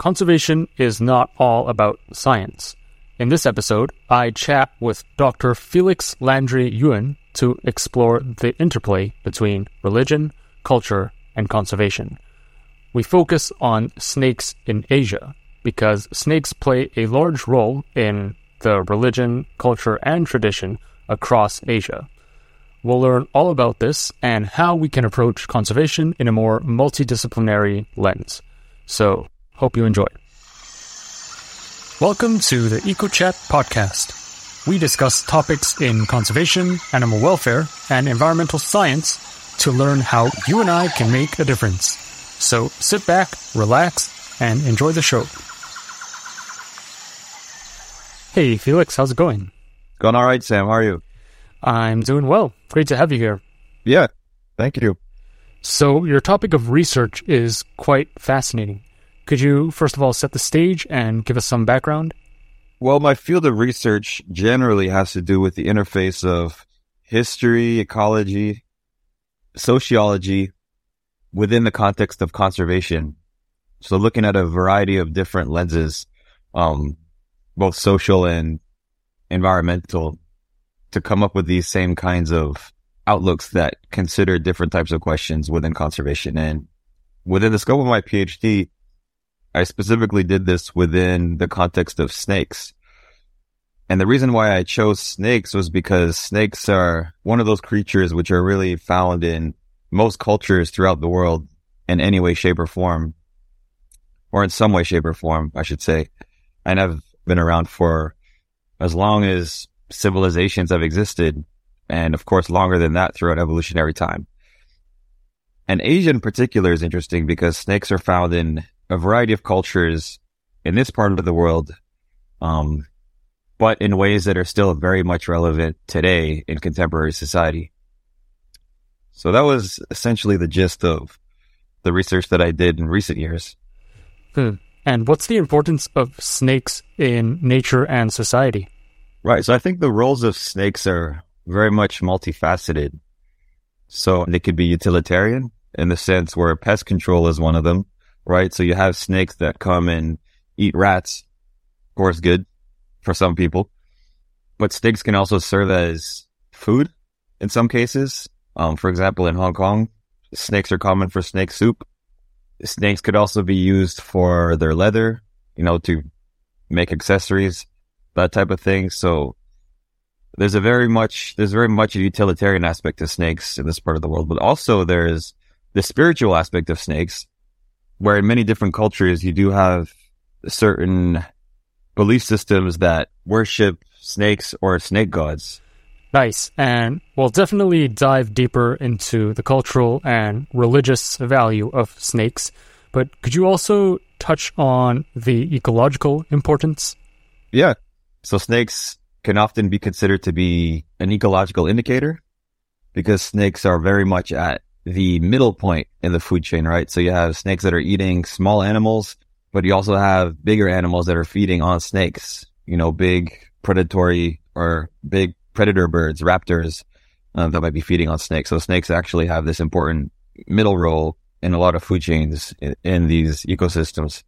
conservation is not all about science. In this episode, I chat with Dr. Felix Landry Yuan to explore the interplay between religion, culture, and conservation. We focus on snakes in Asia because snakes play a large role in the religion, culture, and tradition across Asia. We'll learn all about this and how we can approach conservation in a more multidisciplinary lens. So, hope you enjoy. Welcome to the EcoChat podcast. We discuss topics in conservation, animal welfare, and environmental science to learn how you and I can make a difference. So sit back, relax, and enjoy the show. Hey, Felix, how's it going? Going all right, Sam. How are you? I'm doing well. Great to have you here. Yeah, thank you. So, your topic of research is quite fascinating. Could you, first of all, set the stage and give us some background? Well, my field of research generally has to do with the interface of history, ecology, sociology within the context of conservation. So looking at a variety of different lenses, um, both social and environmental to come up with these same kinds of outlooks that consider different types of questions within conservation. And within the scope of my PhD, I specifically did this within the context of snakes. And the reason why I chose snakes was because snakes are one of those creatures which are really found in most cultures throughout the world in any way, shape or form, or in some way, shape or form, I should say. And I've been around for as long as civilizations have existed. And of course, longer than that throughout evolutionary time. And Asia in particular is interesting because snakes are found in a variety of cultures in this part of the world. Um, but in ways that are still very much relevant today in contemporary society. So that was essentially the gist of the research that I did in recent years. Hmm. And what's the importance of snakes in nature and society? Right. So I think the roles of snakes are very much multifaceted. So they could be utilitarian in the sense where pest control is one of them, right? So you have snakes that come and eat rats. Of course, good for some people. But snakes can also serve as food in some cases. Um, for example, in Hong Kong, snakes are common for snake soup. Snakes could also be used for their leather, you know, to make accessories, that type of thing. So there's a very much, there's very much a utilitarian aspect to snakes in this part of the world, but also there's the spiritual aspect of snakes, where in many different cultures, you do have certain belief systems that worship snakes or snake gods. Nice. And we'll definitely dive deeper into the cultural and religious value of snakes. But could you also touch on the ecological importance? Yeah. So snakes can often be considered to be an ecological indicator because snakes are very much at the middle point in the food chain, right? So you have snakes that are eating small animals but you also have bigger animals that are feeding on snakes, you know, big predatory or big predator birds, raptors, uh, that might be feeding on snakes. So snakes actually have this important middle role in a lot of food chains in, in these ecosystems.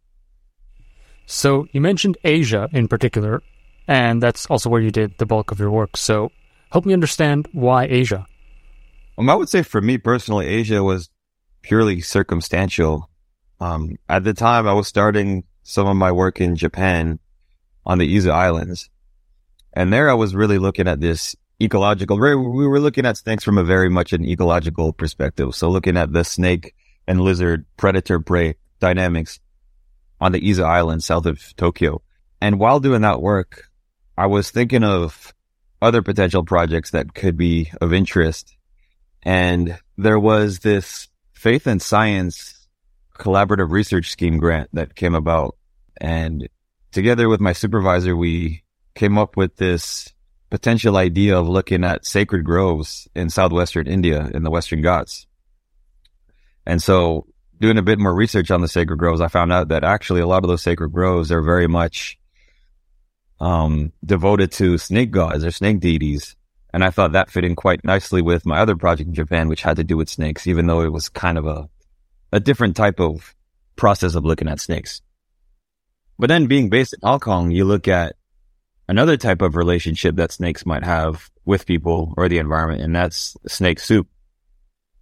So you mentioned Asia in particular, and that's also where you did the bulk of your work. So help me understand why Asia. Um, I would say for me personally, Asia was purely circumstantial. Um, at the time I was starting some of my work in Japan on the Izu Islands. And there I was really looking at this ecological, we were looking at snakes from a very much an ecological perspective. So looking at the snake and lizard predator prey dynamics on the Izu Island south of Tokyo. And while doing that work, I was thinking of other potential projects that could be of interest. And there was this faith and science collaborative research scheme grant that came about. And together with my supervisor, we came up with this potential idea of looking at sacred groves in southwestern India in the Western Ghats. And so doing a bit more research on the sacred groves, I found out that actually a lot of those sacred groves are very much um, devoted to snake gods or snake deities. And I thought that fit in quite nicely with my other project in Japan, which had to do with snakes, even though it was kind of a a different type of process of looking at snakes. But then being based in Hong Kong, you look at another type of relationship that snakes might have with people or the environment, and that's snake soup,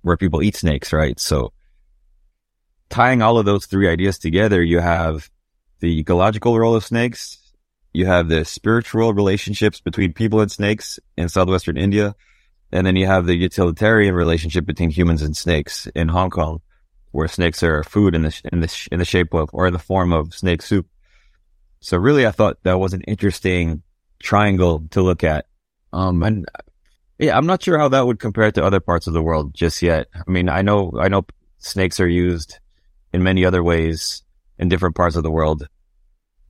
where people eat snakes, right? So tying all of those three ideas together, you have the ecological role of snakes, you have the spiritual relationships between people and snakes in southwestern India, and then you have the utilitarian relationship between humans and snakes in Hong Kong, where snakes are food in the in the in the shape of or in the form of snake soup. So really, I thought that was an interesting triangle to look at. Um, and yeah, I'm not sure how that would compare to other parts of the world just yet. I mean, I know, I know snakes are used in many other ways in different parts of the world.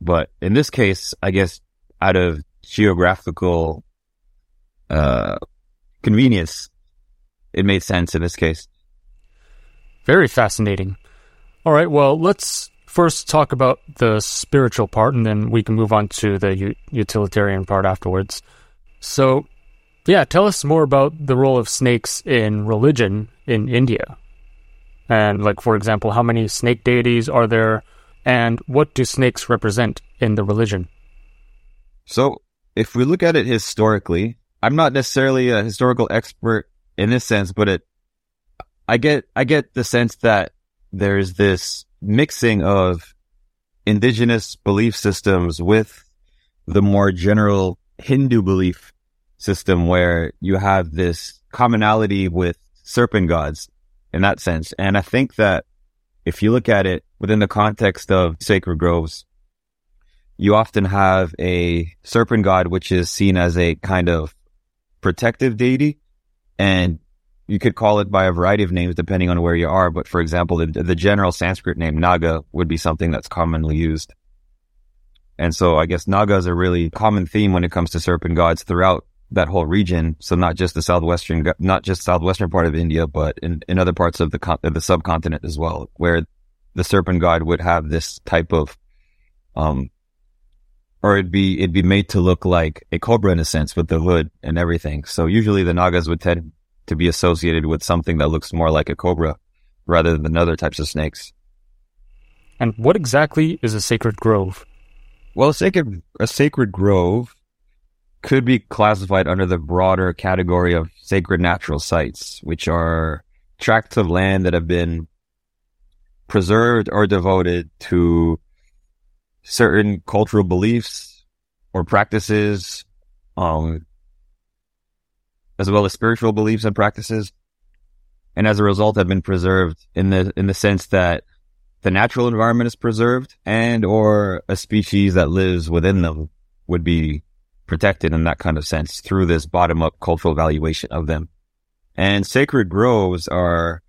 But in this case, I guess out of geographical, uh, convenience, it made sense in this case. Very fascinating. All right. Well, let's first talk about the spiritual part, and then we can move on to the u- utilitarian part afterwards. So, yeah, tell us more about the role of snakes in religion in India. And, like, for example, how many snake deities are there, and what do snakes represent in the religion? So, if we look at it historically, I'm not necessarily a historical expert in this sense, but it, I get, I get the sense that there's this mixing of indigenous belief systems with the more general Hindu belief system where you have this commonality with serpent gods in that sense. And I think that if you look at it within the context of sacred groves, you often have a serpent god, which is seen as a kind of protective deity. And you could call it by a variety of names depending on where you are. But for example, the, the general Sanskrit name Naga would be something that's commonly used. And so I guess Naga is a really common theme when it comes to serpent gods throughout that whole region. So not just the southwestern, not just southwestern part of India, but in, in other parts of the of the subcontinent as well, where the serpent god would have this type of, um, or it'd be it'd be made to look like a cobra in a sense with the hood and everything. So usually the Nagas would tend to be associated with something that looks more like a cobra rather than other types of snakes. And what exactly is a sacred grove? Well, a sacred a sacred grove could be classified under the broader category of sacred natural sites, which are tracts of land that have been preserved or devoted to certain cultural beliefs or practices, um, as well as spiritual beliefs and practices. And as a result have been preserved in the, in the sense that the natural environment is preserved and or a species that lives within them would be protected in that kind of sense through this bottom up cultural valuation of them. And sacred groves are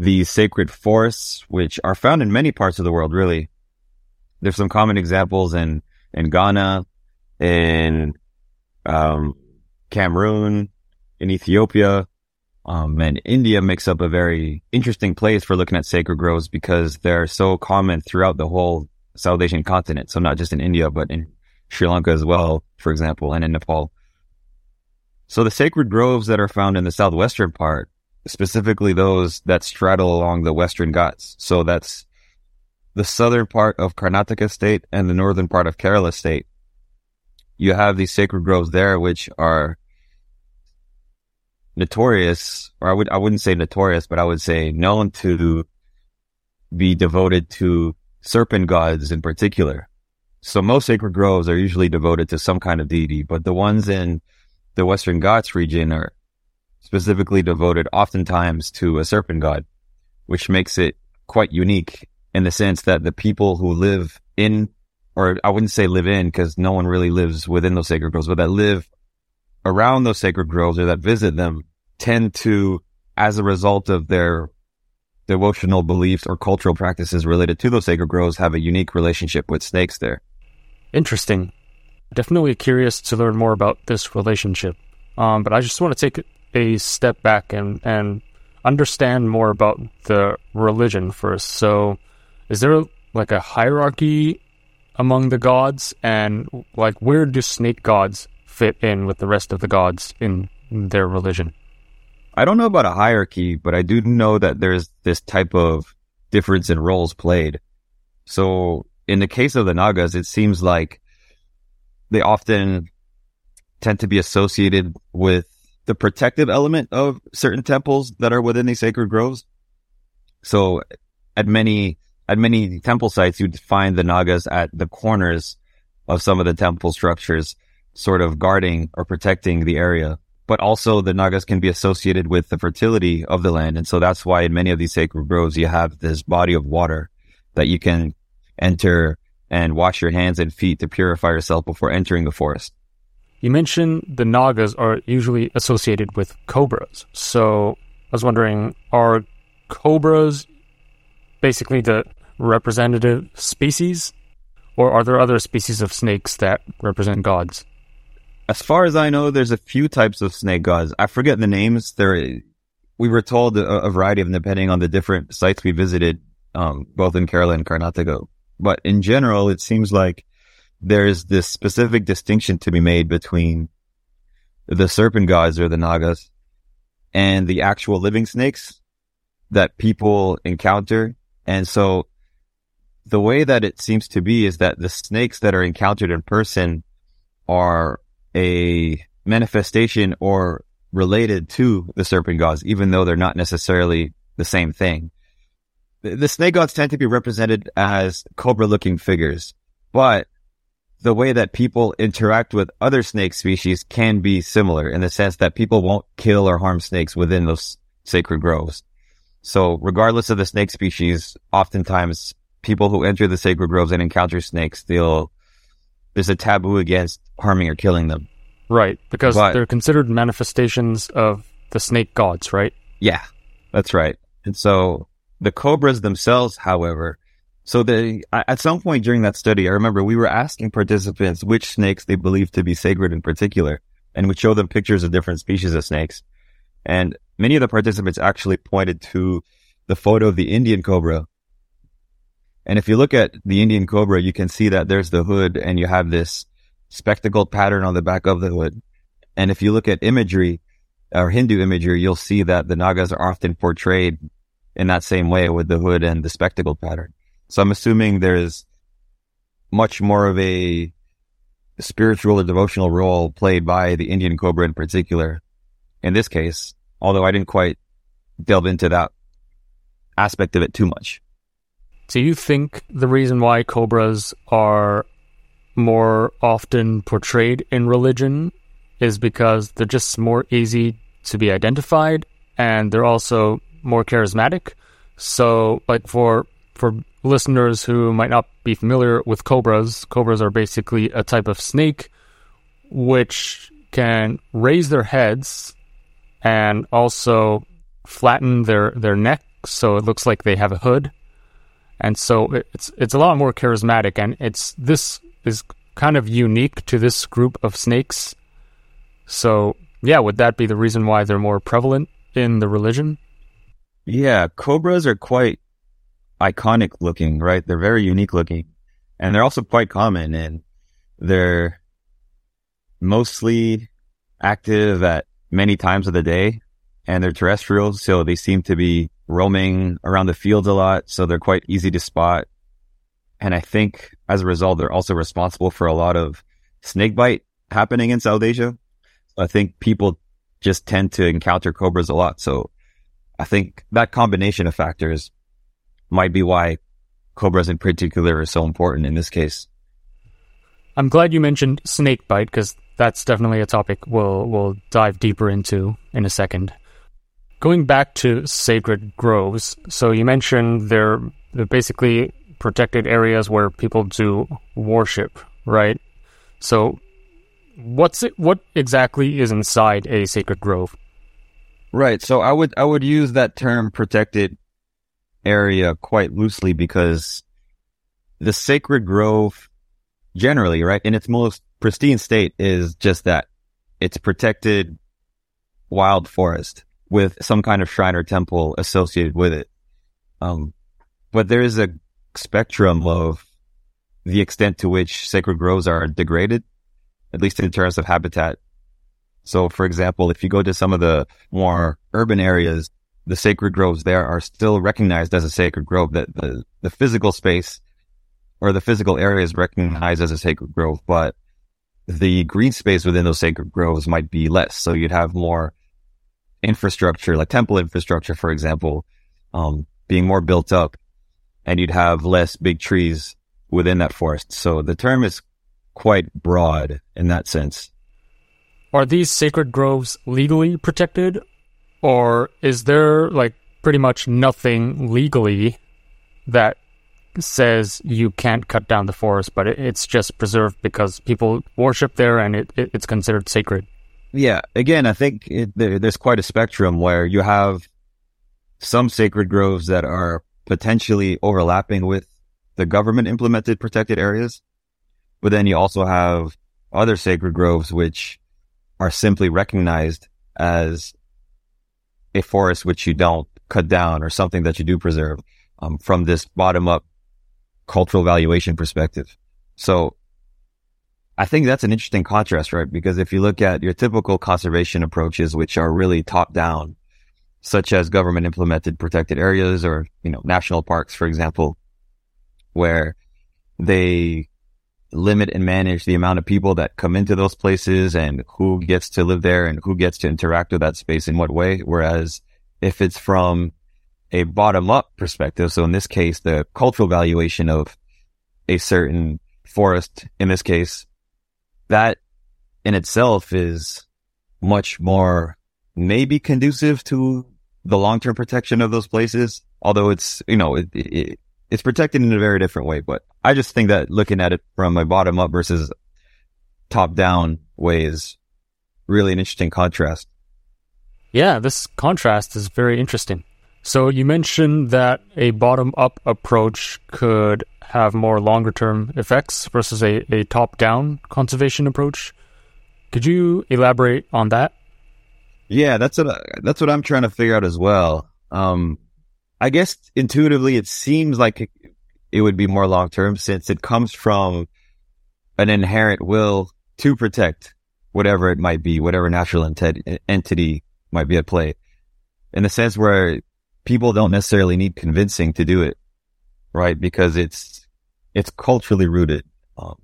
these sacred forests, which are found in many parts of the world, really. There's some common examples in, in Ghana, in, um, Cameroon, in Ethiopia. Um, and India makes up a very interesting place for looking at sacred groves because they're so common throughout the whole South Asian continent. So not just in India, but in Sri Lanka as well, for example, and in Nepal. So the sacred groves that are found in the southwestern part, specifically those that straddle along the western Ghats. So that's the southern part of Karnataka state and the northern part of Kerala state. You have these sacred groves there, which are notorious, or I would I wouldn't say notorious, but I would say known to be devoted to serpent gods in particular. So most sacred groves are usually devoted to some kind of deity, but the ones in the Western Ghats region are specifically devoted oftentimes to a serpent god, which makes it quite unique in the sense that the people who live in, or I wouldn't say live in because no one really lives within those sacred groves, but that live around those sacred groves or that visit them tend to, as a result of their devotional beliefs or cultural practices related to those sacred groves, have a unique relationship with snakes there. Interesting. Definitely curious to learn more about this relationship. Um, but I just want to take a step back and, and understand more about the religion first. So, is there like a hierarchy among the gods, and like where do snake gods fit in with the rest of the gods in their religion? I don't know about a hierarchy, but I do know that there's this type of difference in roles played. So in the case of the Nagas, it seems like they often tend to be associated with the protective element of certain temples that are within these sacred groves. So at many, at many temple sites, you'd find the Nagas at the corners of some of the temple structures, sort of guarding or protecting the area. But also the Nagas can be associated with the fertility of the land. And so that's why in many of these sacred groves, you have this body of water that you can enter and wash your hands and feet to purify yourself before entering the forest. You mentioned the Nagas are usually associated with cobras. So I was wondering, are cobras basically the representative species? Or are there other species of snakes that represent gods? As far as I know, there's a few types of snake gods. I forget the names. There, we were told a, a variety of them depending on the different sites we visited, um, both in Kerala and Karnataka. But in general, it seems like there's this specific distinction to be made between the serpent gods or the nagas and the actual living snakes that people encounter. And so the way that it seems to be is that the snakes that are encountered in person are a manifestation or related to the serpent gods, even though they're not necessarily the same thing the snake gods tend to be represented as cobra looking figures, but the way that people interact with other snake species can be similar in the sense that people won't kill or harm snakes within those sacred groves. So regardless of the snake species, oftentimes people who enter the sacred groves and encounter snakes, they'll, there's a taboo against harming or killing them. Right. Because but, they're considered manifestations of the snake gods, right? Yeah, that's right. And so the cobras themselves, however, so they, at some point during that study, I remember we were asking participants which snakes they believed to be sacred in particular, and we show them pictures of different species of snakes. And many of the participants actually pointed to the photo of the Indian cobra. And if you look at the Indian cobra, you can see that there's the hood and you have this spectacled pattern on the back of the hood. And if you look at imagery or Hindu imagery, you'll see that the Nagas are often portrayed in that same way with the hood and the spectacle pattern. So I'm assuming there's much more of a spiritual or devotional role played by the Indian cobra in particular in this case, although I didn't quite delve into that aspect of it too much. Do you think the reason why cobras are more often portrayed in religion is because they're just more easy to be identified and they're also more charismatic. So, like for for listeners who might not be familiar with cobras, cobras are basically a type of snake which can raise their heads and also flatten their their neck so it looks like they have a hood. And so it's it's a lot more charismatic and it's this is kind of unique to this group of snakes. So, yeah, would that be the reason why they're more prevalent in the religion? Yeah, cobras are quite iconic looking, right? They're very unique looking and they're also quite common and they're mostly active at many times of the day and they're terrestrial. So they seem to be roaming around the fields a lot. So they're quite easy to spot. And I think as a result, they're also responsible for a lot of snake bite happening in South Asia. I think people just tend to encounter cobras a lot. So I think that combination of factors might be why cobras in particular are so important in this case. I'm glad you mentioned snake bite because that's definitely a topic we'll we'll dive deeper into in a second. Going back to sacred groves, so you mentioned they're, they're basically protected areas where people do worship, right? So, what's it? What exactly is inside a sacred grove? Right. So I would I would use that term protected area quite loosely because the sacred grove generally, right, in its most pristine state is just that. It's protected wild forest with some kind of shrine or temple associated with it. Um, but there is a spectrum of the extent to which sacred groves are degraded, at least in terms of habitat so, for example, if you go to some of the more urban areas, the sacred groves there are still recognized as a sacred grove. That the, the physical space or the physical area is recognized as a sacred grove, but the green space within those sacred groves might be less. So you'd have more infrastructure, like temple infrastructure, for example, um, being more built up and you'd have less big trees within that forest. So the term is quite broad in that sense. Are these sacred groves legally protected or is there like pretty much nothing legally that says you can't cut down the forest, but it's just preserved because people worship there and it, it it's considered sacred. Yeah. Again, I think it, there, there's quite a spectrum where you have some sacred groves that are potentially overlapping with the government implemented protected areas. But then you also have other sacred groves which are simply recognized as a forest which you don't cut down or something that you do preserve um, from this bottom up cultural valuation perspective. So I think that's an interesting contrast, right? Because if you look at your typical conservation approaches, which are really top down, such as government implemented protected areas or, you know, national parks, for example, where they limit and manage the amount of people that come into those places and who gets to live there and who gets to interact with that space in what way. Whereas if it's from a bottom up perspective. So in this case, the cultural valuation of a certain forest, in this case, that in itself is much more maybe conducive to the long-term protection of those places. Although it's, you know, it, it, it's protected in a very different way. But I just think that looking at it from a bottom up versus top down way is really an interesting contrast. Yeah, this contrast is very interesting. So you mentioned that a bottom up approach could have more longer term effects versus a, a top down conservation approach. Could you elaborate on that? Yeah, that's what that's what I'm trying to figure out as well. Um, I guess intuitively it seems like it, it would be more long term since it comes from an inherent will to protect whatever it might be, whatever natural ent- entity might be at play. In the sense where people don't necessarily need convincing to do it, right? Because it's, it's culturally rooted. Um,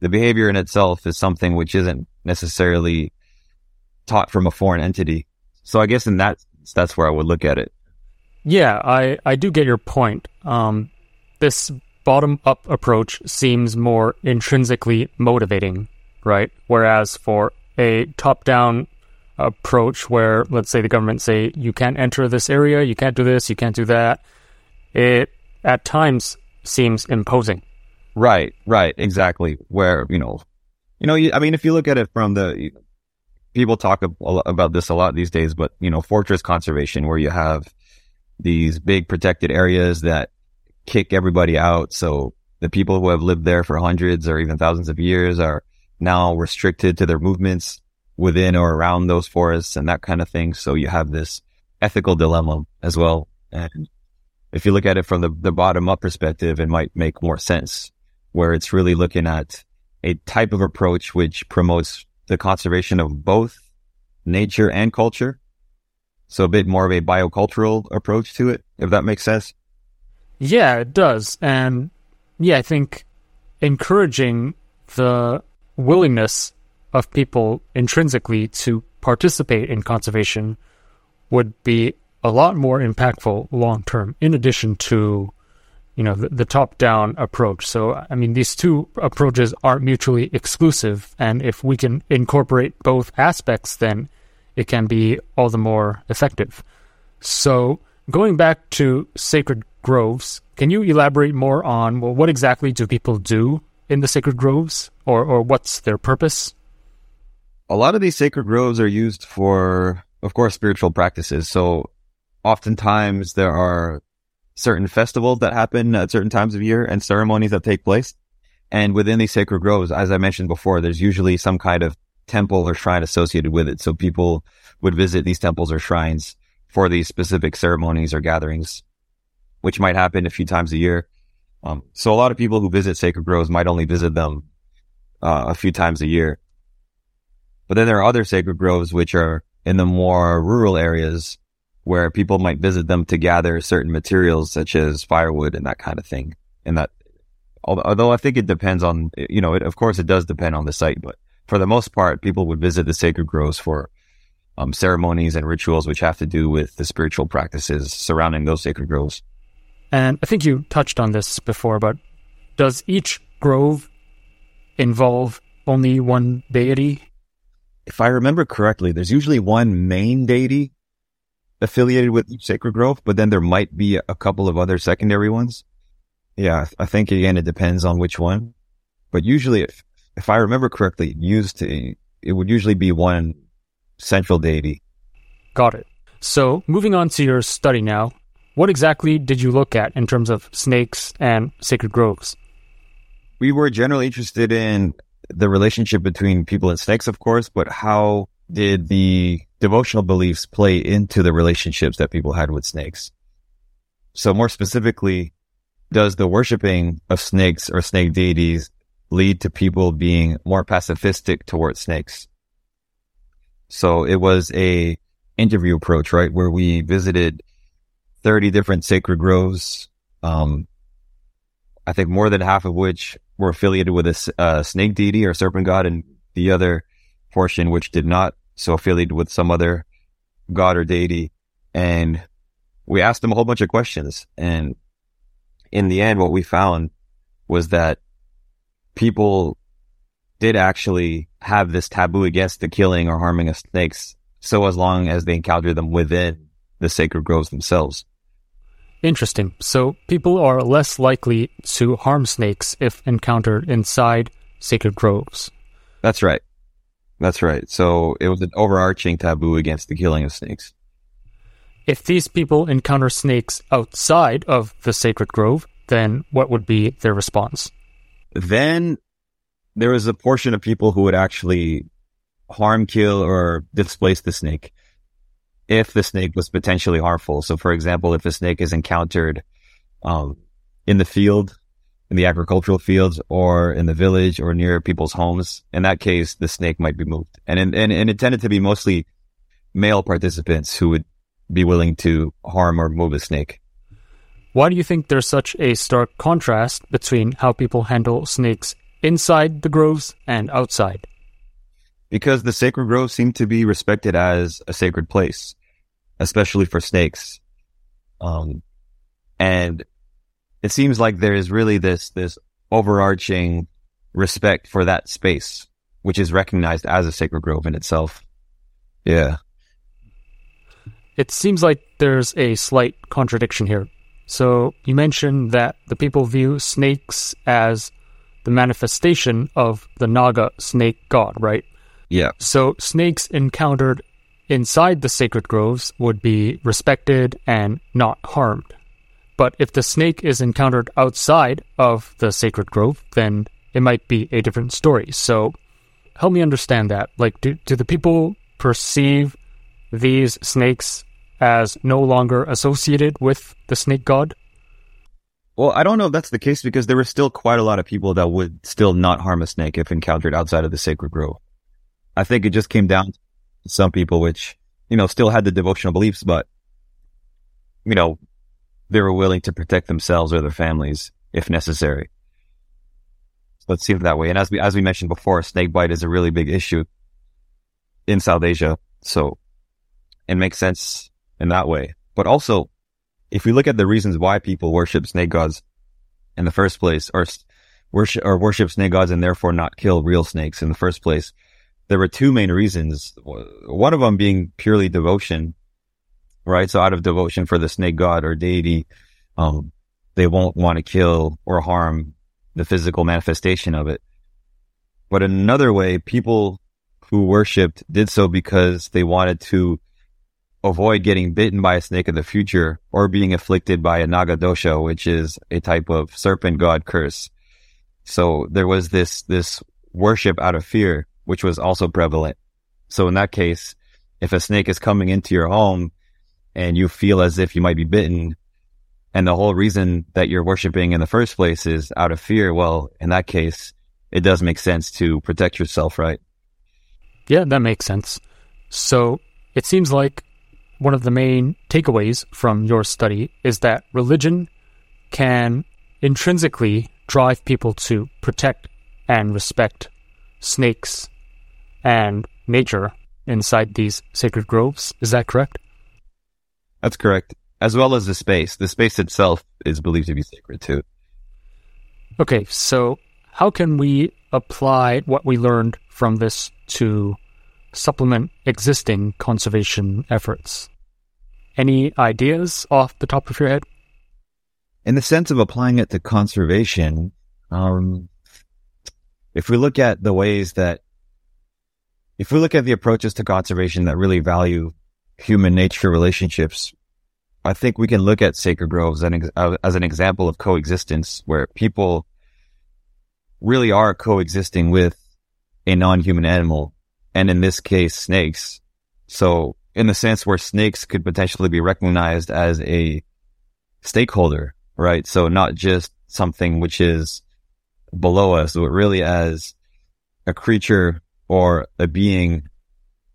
the behavior in itself is something which isn't necessarily taught from a foreign entity. So I guess in that, that's where I would look at it. Yeah, I, I do get your point. Um, this bottom up approach seems more intrinsically motivating, right? Whereas for a top down approach where let's say the government say you can't enter this area, you can't do this, you can't do that, it at times seems imposing. Right, right, exactly. Where, you know, you know, I mean, if you look at it from the, people talk about this a lot these days, but, you know, fortress conservation where you have these big protected areas that kick everybody out. So the people who have lived there for hundreds or even thousands of years are now restricted to their movements within or around those forests and that kind of thing. So you have this ethical dilemma as well. And if you look at it from the, the bottom up perspective, it might make more sense where it's really looking at a type of approach which promotes the conservation of both nature and culture. So a bit more of a biocultural approach to it, if that makes sense. Yeah, it does. And yeah, I think encouraging the willingness of people intrinsically to participate in conservation would be a lot more impactful long term, in addition to, you know, the, the top down approach. So, I mean, these two approaches aren't mutually exclusive. And if we can incorporate both aspects, then it can be all the more effective. So, going back to sacred groves, can you elaborate more on well, what exactly do people do in the sacred groves or, or what's their purpose? a lot of these sacred groves are used for, of course, spiritual practices. So oftentimes there are certain festivals that happen at certain times of year and ceremonies that take place. And within these sacred groves, as I mentioned before, there's usually some kind of temple or shrine associated with it. So people would visit these temples or shrines for these specific ceremonies or gatherings, which might happen a few times a year. Um, so a lot of people who visit sacred groves might only visit them uh, a few times a year. But then there are other sacred groves which are in the more rural areas where people might visit them to gather certain materials such as firewood and that kind of thing. And that although I think it depends on, you know, it, of course it does depend on the site, but for the most part, people would visit the sacred groves for um, ceremonies and rituals which have to do with the spiritual practices surrounding those sacred groves. And I think you touched on this before, but does each grove involve only one deity? If I remember correctly, there's usually one main deity affiliated with each sacred grove, but then there might be a couple of other secondary ones. Yeah, I think again it depends on which one, but usually, if if I remember correctly, used to it would usually be one central deity. Got it. So, moving on to your study now, what exactly did you look at in terms of snakes and sacred groves? We were generally interested in the relationship between people and snakes, of course, but how did the devotional beliefs play into the relationships that people had with snakes? So more specifically, does the worshiping of snakes or snake deities lead to people being more pacifistic towards snakes? So it was a interview approach, right? Where we visited 30 different sacred groves. Um, I think more than half of which were affiliated with a uh, snake deity or serpent god and the other portion which did not. So affiliated with some other god or deity. And we asked them a whole bunch of questions. And in the end, what we found was that people did actually have this taboo against the killing or harming of snakes. So as long as they encountered them within the sacred groves themselves. Interesting. So people are less likely to harm snakes if encountered inside sacred groves. That's right. That's right. So it was an overarching taboo against the killing of snakes. If these people encounter snakes outside of the sacred grove, then what would be their response? Then there was a portion of people who would actually harm, kill, or displace the snake if the snake was potentially harmful. So, for example, if a snake is encountered um, in the field, in the agricultural fields, or in the village, or near people's homes, in that case, the snake might be moved. And in, and, and it tended to be mostly male participants who would be willing to harm or move a snake. Why do you think there's such a stark contrast between how people handle snakes inside the groves and outside? Because the sacred groves seem to be respected as a sacred place, especially for snakes. Um, and it seems like there is really this, this overarching respect for that space, which is recognized as a sacred grove in itself. Yeah. It seems like there's a slight contradiction here. So you mentioned that the people view snakes as the manifestation of the Naga snake god, right? Yeah. So snakes encountered inside the sacred groves would be respected and not harmed. But if the snake is encountered outside of the sacred grove, then it might be a different story. So help me understand that. Like, do, do the people perceive these snakes as no longer associated with the snake god? Well, I don't know if that's the case because there were still quite a lot of people that would still not harm a snake if encountered outside of the sacred grove. I think it just came down to some people which, you know, still had the devotional beliefs, but, you know, they were willing to protect themselves or their families if necessary. So let's see it that way. And as we, as we mentioned before, snake bite is a really big issue in South Asia. So it makes sense in that way. But also if we look at the reasons why people worship snake gods in the first place, or worship or worship snake gods and therefore not kill real snakes in the first place, there were two main reasons. One of them being purely devotion, right? So out of devotion for the snake god or deity, um, they won't want to kill or harm the physical manifestation of it. But another way, people who worshipped did so because they wanted to avoid getting bitten by a snake in the future or being afflicted by a naga dosha, which is a type of serpent god curse. So there was this, this worship out of fear, which was also prevalent. So in that case, if a snake is coming into your home and you feel as if you might be bitten and the whole reason that you're worshiping in the first place is out of fear, well, in that case, it does make sense to protect yourself, right? Yeah, that makes sense. So it seems like one of the main takeaways from your study is that religion can intrinsically drive people to protect and respect snakes and nature inside these sacred groves. Is that correct? That's correct. As well as the space. The space itself is believed to be sacred too. Okay, so how can we apply what we learned from this to supplement existing conservation efforts? Any ideas off the top of your head? In the sense of applying it to conservation, um, if we look at the ways that, if we look at the approaches to conservation that really value human nature relationships, I think we can look at sacred groves as an, as an example of coexistence where people really are coexisting with a non-human animal. And in this case, snakes. So in the sense where snakes could potentially be recognized as a stakeholder, right? So not just something which is below us, but really as a creature or a being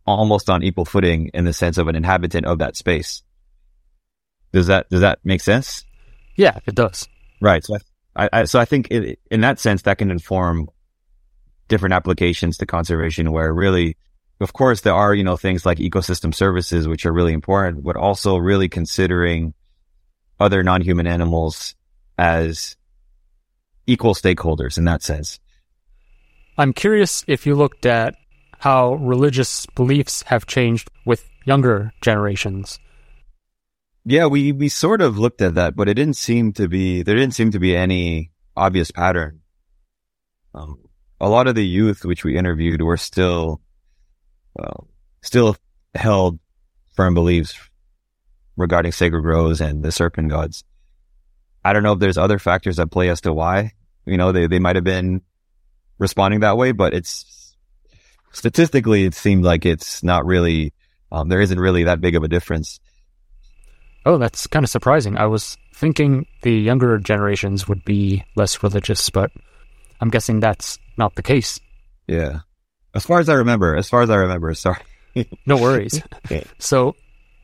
almost on equal footing in the sense of an inhabitant of that space. Does that, does that make sense? Yeah, it does. Right. So I, I so I think it, in that sense that can inform different applications to conservation where really, of course, there are, you know, things like ecosystem services, which are really important, but also really considering other non-human animals as equal stakeholders in that sense. I'm curious if you looked at how religious beliefs have changed with younger generations. Yeah, we, we sort of looked at that, but it didn't seem to be, there didn't seem to be any obvious pattern. Um, a lot of the youth which we interviewed were still, well, still held firm beliefs regarding sacred groves and the serpent gods. I don't know if there's other factors that play as to why, you know, they, they might have been responding that way, but it's statistically, it seemed like it's not really, um, there isn't really that big of a difference. Oh, that's kind of surprising. I was thinking the younger generations would be less religious, but I'm guessing that's not the case. Yeah. As far as I remember, as far as I remember, sorry. no worries. So,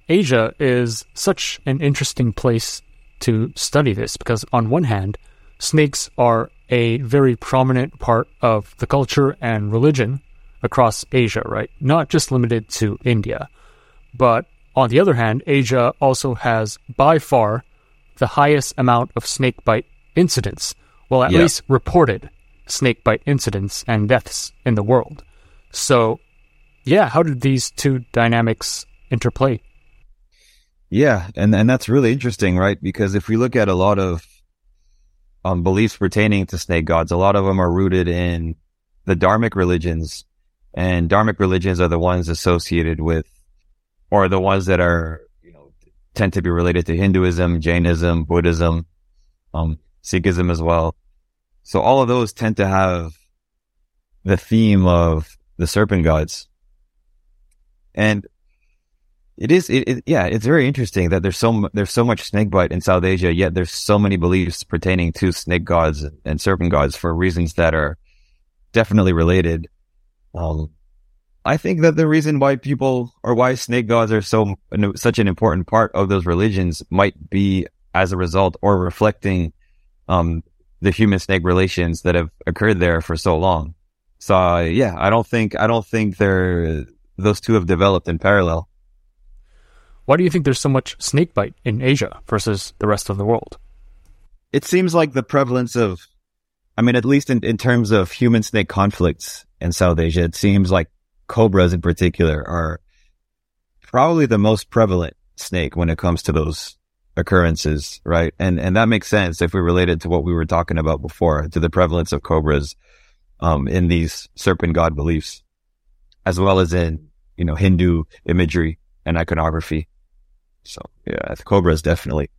Asia is such an interesting place to study this because, on one hand, snakes are a very prominent part of the culture and religion across Asia, right? Not just limited to India. But on the other hand, Asia also has by far the highest amount of snakebite incidents, well, at yeah. least reported snakebite incidents and deaths in the world. So, yeah, how did these two dynamics interplay? Yeah, and and that's really interesting, right? Because if we look at a lot of um, beliefs pertaining to snake gods, a lot of them are rooted in the dharmic religions, and dharmic religions are the ones associated with, or the ones that are, you know, tend to be related to Hinduism, Jainism, Buddhism, um, Sikhism as well. So all of those tend to have the theme of the serpent gods. And it is, it, it, yeah, it's very interesting that there's so, there's so much snake bite in South Asia, yet there's so many beliefs pertaining to snake gods and serpent gods for reasons that are definitely related. Um, I think that the reason why people or why snake gods are so, such an important part of those religions might be as a result or reflecting, um, the human snake relations that have occurred there for so long. So uh, yeah, I don't think I don't think they're those two have developed in parallel. Why do you think there's so much snake bite in Asia versus the rest of the world? It seems like the prevalence of, I mean, at least in, in terms of human snake conflicts in South Asia, it seems like cobras in particular are probably the most prevalent snake when it comes to those occurrences, right? And and that makes sense if we relate it to what we were talking about before, to the prevalence of cobras um, in these serpent god beliefs, as well as in you know Hindu imagery and iconography. So yeah, the cobras definitely.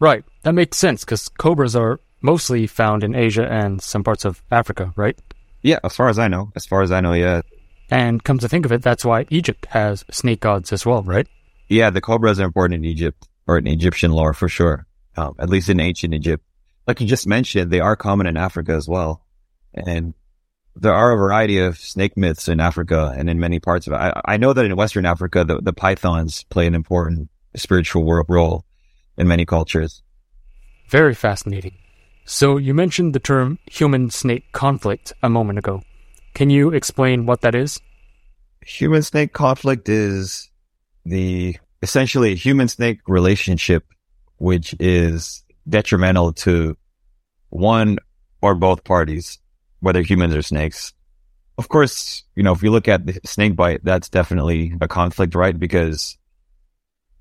Right, that makes sense because cobras are mostly found in Asia and some parts of Africa, right? Yeah, as far as I know, as far as I know, yeah. And come to think of it, that's why Egypt has snake gods as well, right? Yeah, the cobras are important in Egypt or in Egyptian lore for sure. Um, at least in ancient Egypt. Like you just mentioned, they are common in Africa as well. And there are a variety of snake myths in Africa and in many parts of it. I, I know that in Western Africa, the, the pythons play an important spiritual world role in many cultures. Very fascinating. So you mentioned the term human snake conflict a moment ago. Can you explain what that is? Human snake conflict is the essentially a human snake relationship, which is detrimental to one or both parties, whether humans or snakes. Of course, you know, if you look at the snake bite, that's definitely a conflict, right? Because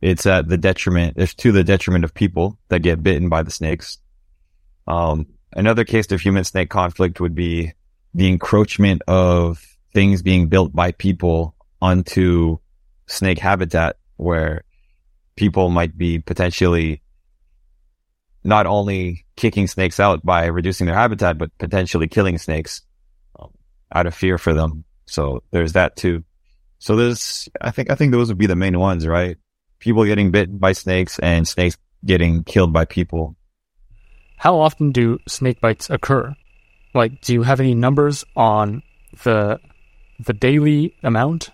it's at the detriment, it's to the detriment of people that get bitten by the snakes. Um, another case of human snake conflict would be the encroachment of things being built by people onto snake habitat where people might be potentially not only kicking snakes out by reducing their habitat, but potentially killing snakes um, out of fear for them. So there's that too. So there's, I think, I think those would be the main ones, right? People getting bitten by snakes and snakes getting killed by people. How often do snake bites occur? Like, do you have any numbers on the the daily amount?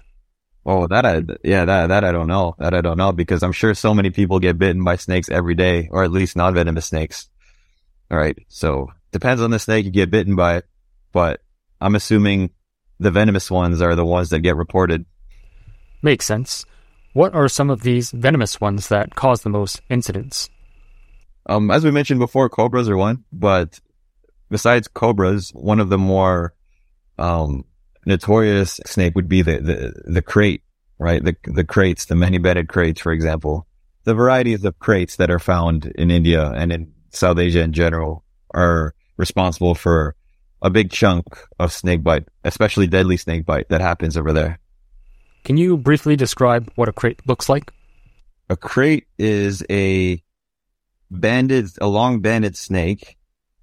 Oh, that I yeah that that I don't know that I don't know because I'm sure so many people get bitten by snakes every day or at least non venomous snakes. All right, so depends on the snake you get bitten by, but I'm assuming the venomous ones are the ones that get reported. Makes sense. What are some of these venomous ones that cause the most incidents? Um, as we mentioned before, cobras are one, but besides cobras, one of the more um, notorious snake would be the, the, the krait, right? The, the kraits, the many banded kraits, for example. The varieties of kraits that are found in India and in South Asia in general are responsible for a big chunk of snake bite, especially deadly snake bite that happens over there. Can you briefly describe what a krait looks like? A krait is a banded, a long banded snake.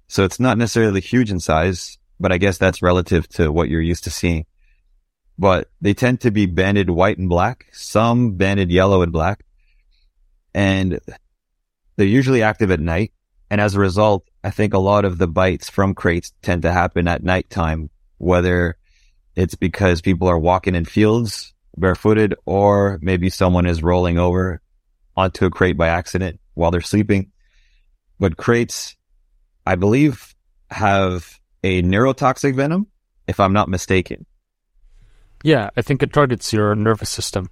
So it's not necessarily huge in size, but I guess that's relative to what you're used to seeing. But they tend to be banded white and black, some banded yellow and black. And they're usually active at night. And as a result, I think a lot of the bites from kraits tend to happen at nighttime, whether it's because people are walking in fields barefooted or maybe someone is rolling over onto a krait by accident while they're sleeping. But kraits, I believe, have a neurotoxic venom, if I'm not mistaken. Yeah, I think it targets your nervous system.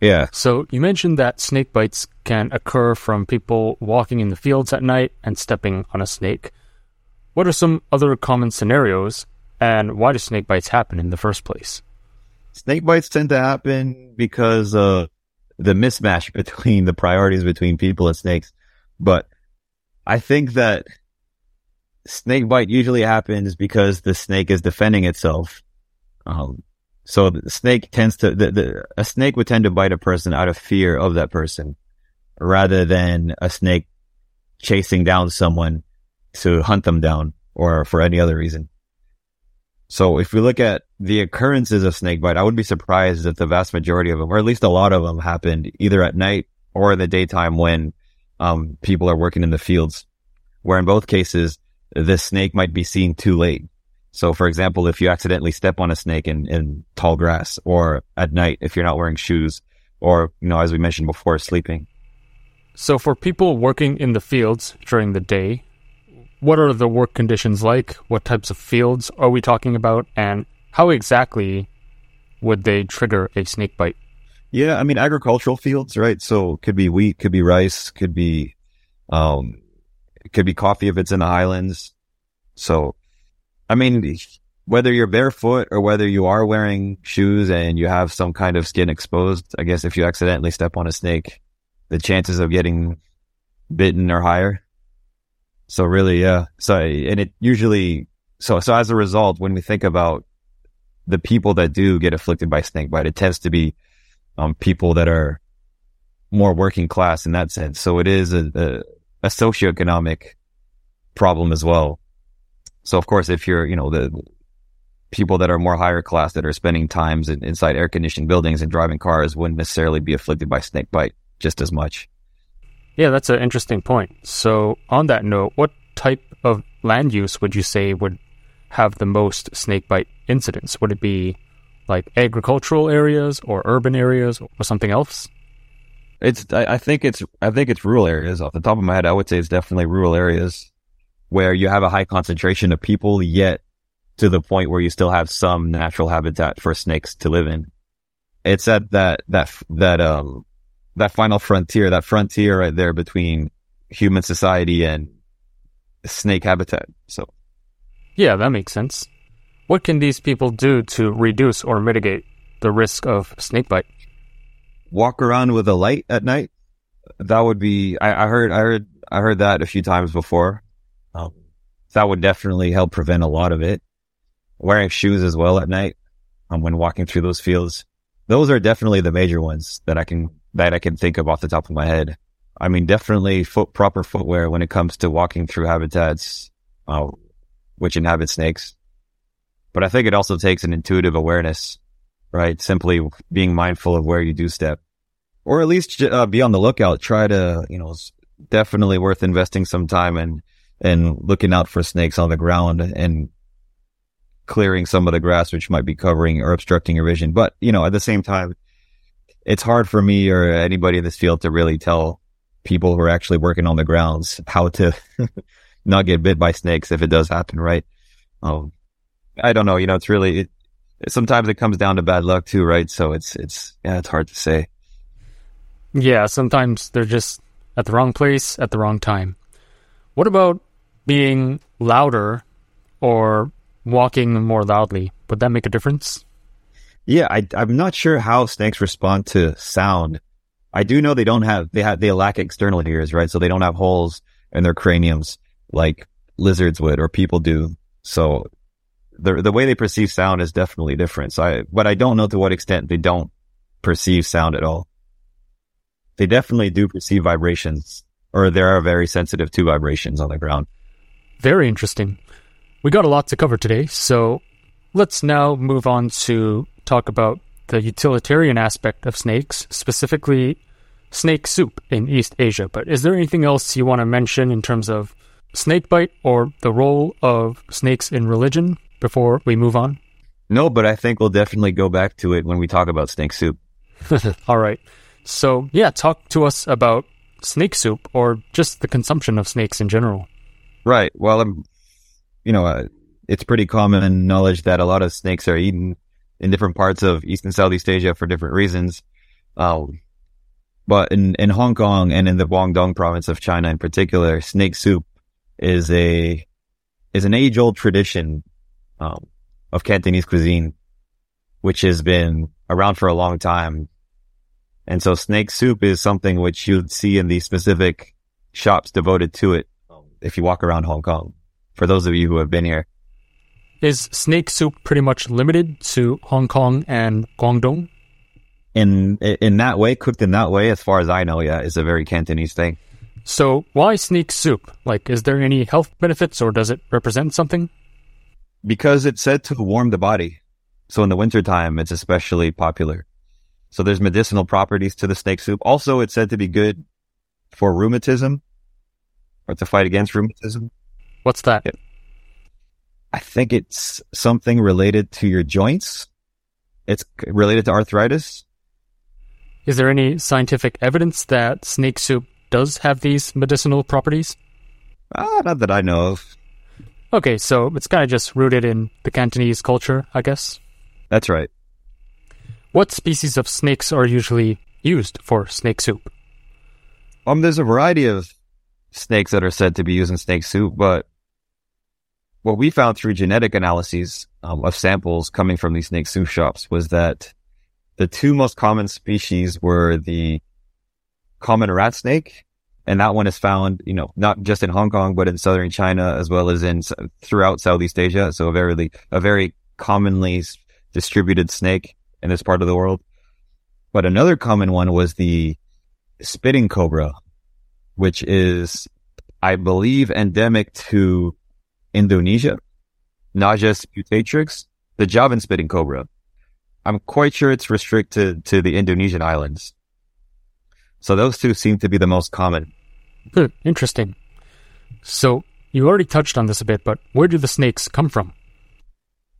Yeah. So you mentioned that snake bites can occur from people walking in the fields at night and stepping on a snake. What are some other common scenarios, and why do snake bites happen in the first place? Snake bites tend to happen because uh, the mismatch between the priorities between people and snakes. But I think that snake bite usually happens because the snake is defending itself. Um, so the snake tends to, the, the, a snake would tend to bite a person out of fear of that person rather than a snake chasing down someone to hunt them down or for any other reason. So if we look at the occurrences of snake bite, I would be surprised if the vast majority of them, or at least a lot of them happened either at night or in the daytime when, um, people are working in the fields, where in both cases, the snake might be seen too late. So for example, if you accidentally step on a snake in, in tall grass or at night, if you're not wearing shoes or, you know, as we mentioned before, sleeping. So for people working in the fields during the day, what are the work conditions like? What types of fields are we talking about? And how exactly would they trigger a snake bite? Yeah, I mean agricultural fields, right? So could be wheat, could be rice, could be um it could be coffee if it's in the highlands. So, I mean, whether you're barefoot or whether you are wearing shoes and you have some kind of skin exposed, I guess if you accidentally step on a snake, the chances of getting bitten are higher. So really, yeah. So, and it usually, so, so as a result, when we think about the people that do get afflicted by snake bite, it tends to be, um, people that are more working class in that sense. So it is a, a a socioeconomic problem as well. So of course, if you're, you know, the people that are more higher class that are spending times in, inside air conditioned buildings and driving cars wouldn't necessarily be afflicted by snake bite just as much. Yeah, that's an interesting point. So on that note, what type of land use would you say would have the most snake bite incidents? Would it be like agricultural areas or urban areas or something else? It's, I, think it's, I think it's rural areas off the top of my head. I would say it's definitely rural areas. where you have a high concentration of people, yet to the point where you still have some natural habitat for snakes to live in. It's at that, that, that, um, that final frontier, that frontier right there between human society and snake habitat. So. Yeah, that makes sense. What can these people do to reduce or mitigate the risk of snakebite? Walk around with a light at night. That would be, I, I heard, I heard, I heard that a few times before. Um, that would definitely help prevent a lot of it. Wearing shoes as well at night, um, when walking through those fields. Those are definitely the major ones that I can, that I can think of off the top of my head. I mean, definitely foot, proper footwear when it comes to walking through habitats, uh, which inhabit snakes. But I think it also takes an intuitive awareness, right? Simply being mindful of where you do step or at least uh, be on the lookout. Try to, you know, definitely worth investing some time and, and looking out for snakes on the ground and clearing some of the grass, which might be covering or obstructing your vision. But, you know, at the same time, it's hard for me or anybody in this field to really tell people who are actually working on the grounds how to not get bit by snakes if it does happen, right? Um, I don't know. You know, it's really, it, sometimes it comes down to bad luck too, right? So it's, it's, yeah, it's hard to say. Yeah, sometimes they're just at the wrong place at the wrong time. What about being louder or walking more loudly? Would that make a difference? Yeah, I, I'm not sure how snakes respond to sound. I do know they don't have, they have, they lack external ears, right? So they don't have holes in their craniums like lizards would or people do. So the, the way they perceive sound is definitely different. So I, but I don't know to what extent they don't perceive sound at all. They definitely do perceive vibrations or they are very sensitive to vibrations on the ground. Very interesting. We got a lot to cover today. So let's now move on to talk about the utilitarian aspect of snakes, specifically snake soup in East Asia. But is there anything else you want to mention in terms of snakebite or the role of snakes in religion before we move on? No, but I think we'll definitely go back to it when we talk about snake soup. All right. So, yeah, talk to us about snake soup or just the consumption of snakes in general. Right. Well, I'm, you know, uh, it's pretty common knowledge that a lot of snakes are eaten in different parts of East and Southeast Asia for different reasons. Um, but in, in Hong Kong and in the Guangdong province of China in particular, snake soup is a, is an age old tradition, um, of Cantonese cuisine, which has been around for a long time. And so snake soup is something which you'd see in these specific shops devoted to it if you walk around Hong Kong. For those of you who have been here. Is snake soup pretty much limited to Hong Kong and Guangdong? In in that way, cooked in that way, as far as I know, yeah, is a very Cantonese thing. So why snake soup? Like, is there any health benefits or does it represent something? Because it's said to warm the body. So in the wintertime, it's especially popular. So there's medicinal properties to the snake soup. Also, it's said to be good for rheumatism or to fight against rheumatism. What's that? It, I think it's something related to your joints. It's related to arthritis. Is there any scientific evidence that snake soup does have these medicinal properties? Ah, not that I know of. Okay, so it's kind of just rooted in the Cantonese culture, I guess. That's right. What species of snakes are usually used for snake soup? Um, there's a variety of snakes that are said to be used in snake soup, but what we found through genetic analyses um, of samples coming from these snake soup shops was that the two most common species were the common rat snake, and that one is found, you know, not just in Hong Kong, but in southern China as well as in throughout Southeast Asia. So a very, a very commonly distributed snake in this part of the world. But another common one was the spitting cobra, which is, I believe, endemic to Indonesia, Naja sputatrix, the Javan spitting cobra. I'm quite sure it's restricted to the Indonesian islands. So those two seem to be the most common. Good. interesting. So you already touched on this a bit, but where do the snakes come from?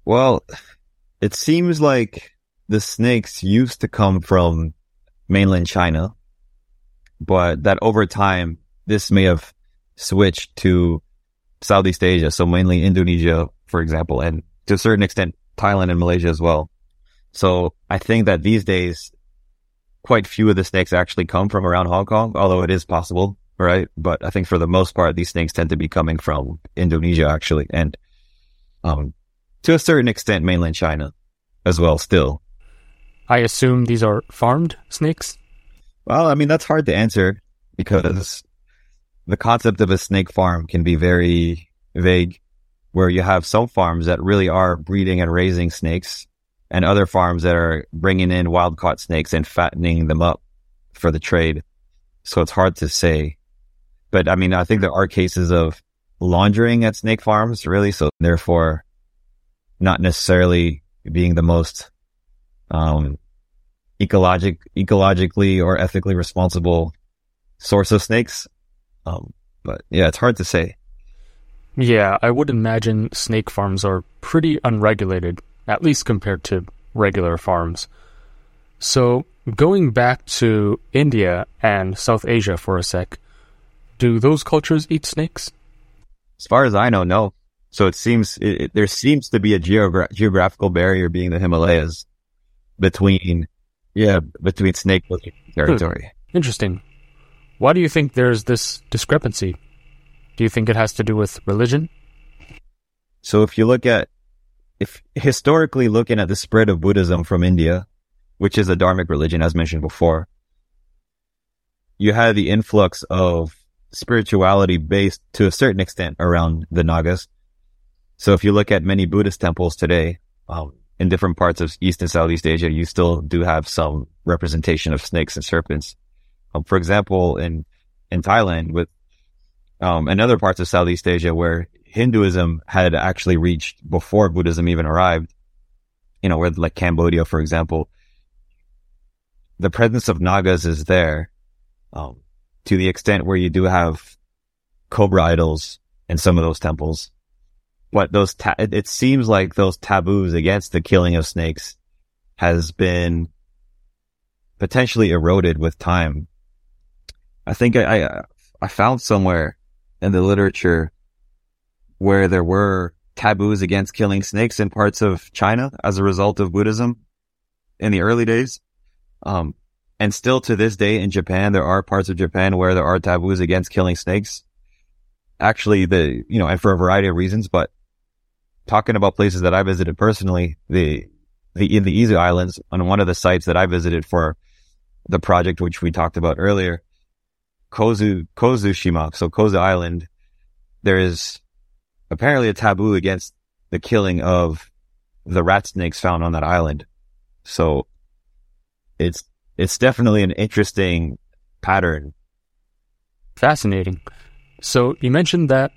Well, it seems like the snakes used to come from mainland China, but that over time, this may have switched to Southeast Asia. So mainly Indonesia, for example, and to a certain extent, Thailand and Malaysia as well. So I think that these days, quite few of the snakes actually come from around Hong Kong, although it is possible, right? But I think for the most part, these snakes tend to be coming from Indonesia actually. And, um, to a certain extent, mainland China as well still. I assume these are farmed snakes? Well, I mean, that's hard to answer because the concept of a snake farm can be very vague where you have some farms that really are breeding and raising snakes and other farms that are bringing in wild caught snakes and fattening them up for the trade. So it's hard to say. But I mean, I think there are cases of laundering at snake farms, really. So therefore, not necessarily being the most um, ecologic, ecologically or ethically responsible source of snakes. Um, but yeah, it's hard to say. Yeah, I would imagine snake farms are pretty unregulated, at least compared to regular farms. So, going back to India and South Asia for a sec, do those cultures eat snakes? As far as I know, no. So it seems it, it, there seems to be a geogra- geographical barrier being the Himalayas between yeah between snake eating territory. Hmm. Interesting. Why do you think there's this discrepancy? Do you think it has to do with religion? So if you look at if historically looking at the spread of Buddhism from India, which is a dharmic religion as mentioned before, you had the influx of spirituality based to a certain extent around the Nagas so if you look at many Buddhist temples today, um, in different parts of East and Southeast Asia, you still do have some representation of snakes and serpents. Um, for example, in, in Thailand with, um, and other parts of Southeast Asia where Hinduism had actually reached before Buddhism even arrived, you know, where like Cambodia, for example, the presence of Nagas is there, um, to the extent where you do have cobra idols in some of those temples. What those, ta- it, it seems like those taboos against the killing of snakes has been potentially eroded with time. I think I, I, I found somewhere in the literature where there were taboos against killing snakes in parts of China as a result of Buddhism in the early days. Um, and still to this day in Japan, there are parts of Japan where there are taboos against killing snakes. Actually, the, you know, and for a variety of reasons, but talking about places that I visited personally, the, the, in the Izu Islands on one of the sites that I visited for the project, which we talked about earlier, Kozu, Kozushima, so Kozu Island, there is apparently a taboo against the killing of the rat snakes found on that island. So it's, it's definitely an interesting pattern. Fascinating. So you mentioned that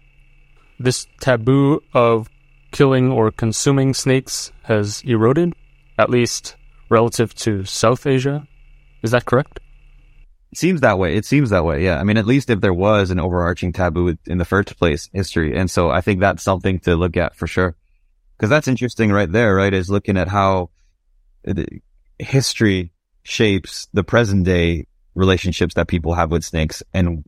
this taboo of killing or consuming snakes has eroded, at least relative to South Asia. Is that correct? It seems that way. It seems that way. Yeah. I mean, at least if there was an overarching taboo in the first place, history. And so I think that's something to look at for sure. Cause that's interesting right there, right? Is looking at how history shapes the present day relationships that people have with snakes and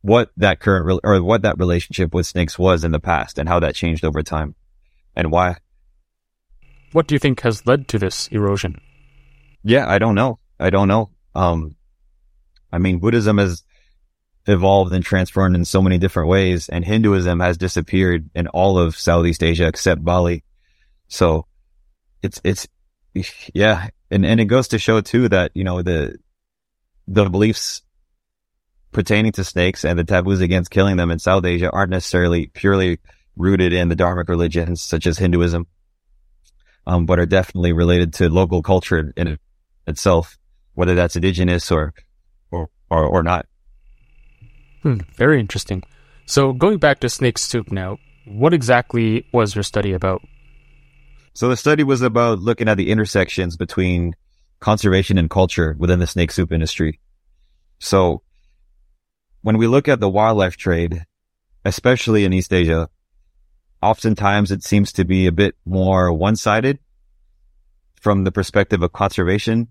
what that current re- or what that relationship with snakes was in the past and how that changed over time and why. What do you think has led to this erosion? Yeah, I don't know. I don't know. Um, I mean, Buddhism has evolved and transformed in so many different ways and Hinduism has disappeared in all of Southeast Asia except Bali. So it's, it's, yeah. And, and it goes to show too that, you know, the, the beliefs pertaining to snakes and the taboos against killing them in South Asia aren't necessarily purely rooted in the dharmic religions such as Hinduism, um, but are definitely related to local culture in itself, whether that's indigenous or, or, or, not. Hmm, very interesting. So going back to snake soup now, what exactly was your study about? So the study was about looking at the intersections between conservation and culture within the snake soup industry. So when we look at the wildlife trade, especially in East Asia, oftentimes it seems to be a bit more one-sided from the perspective of conservation.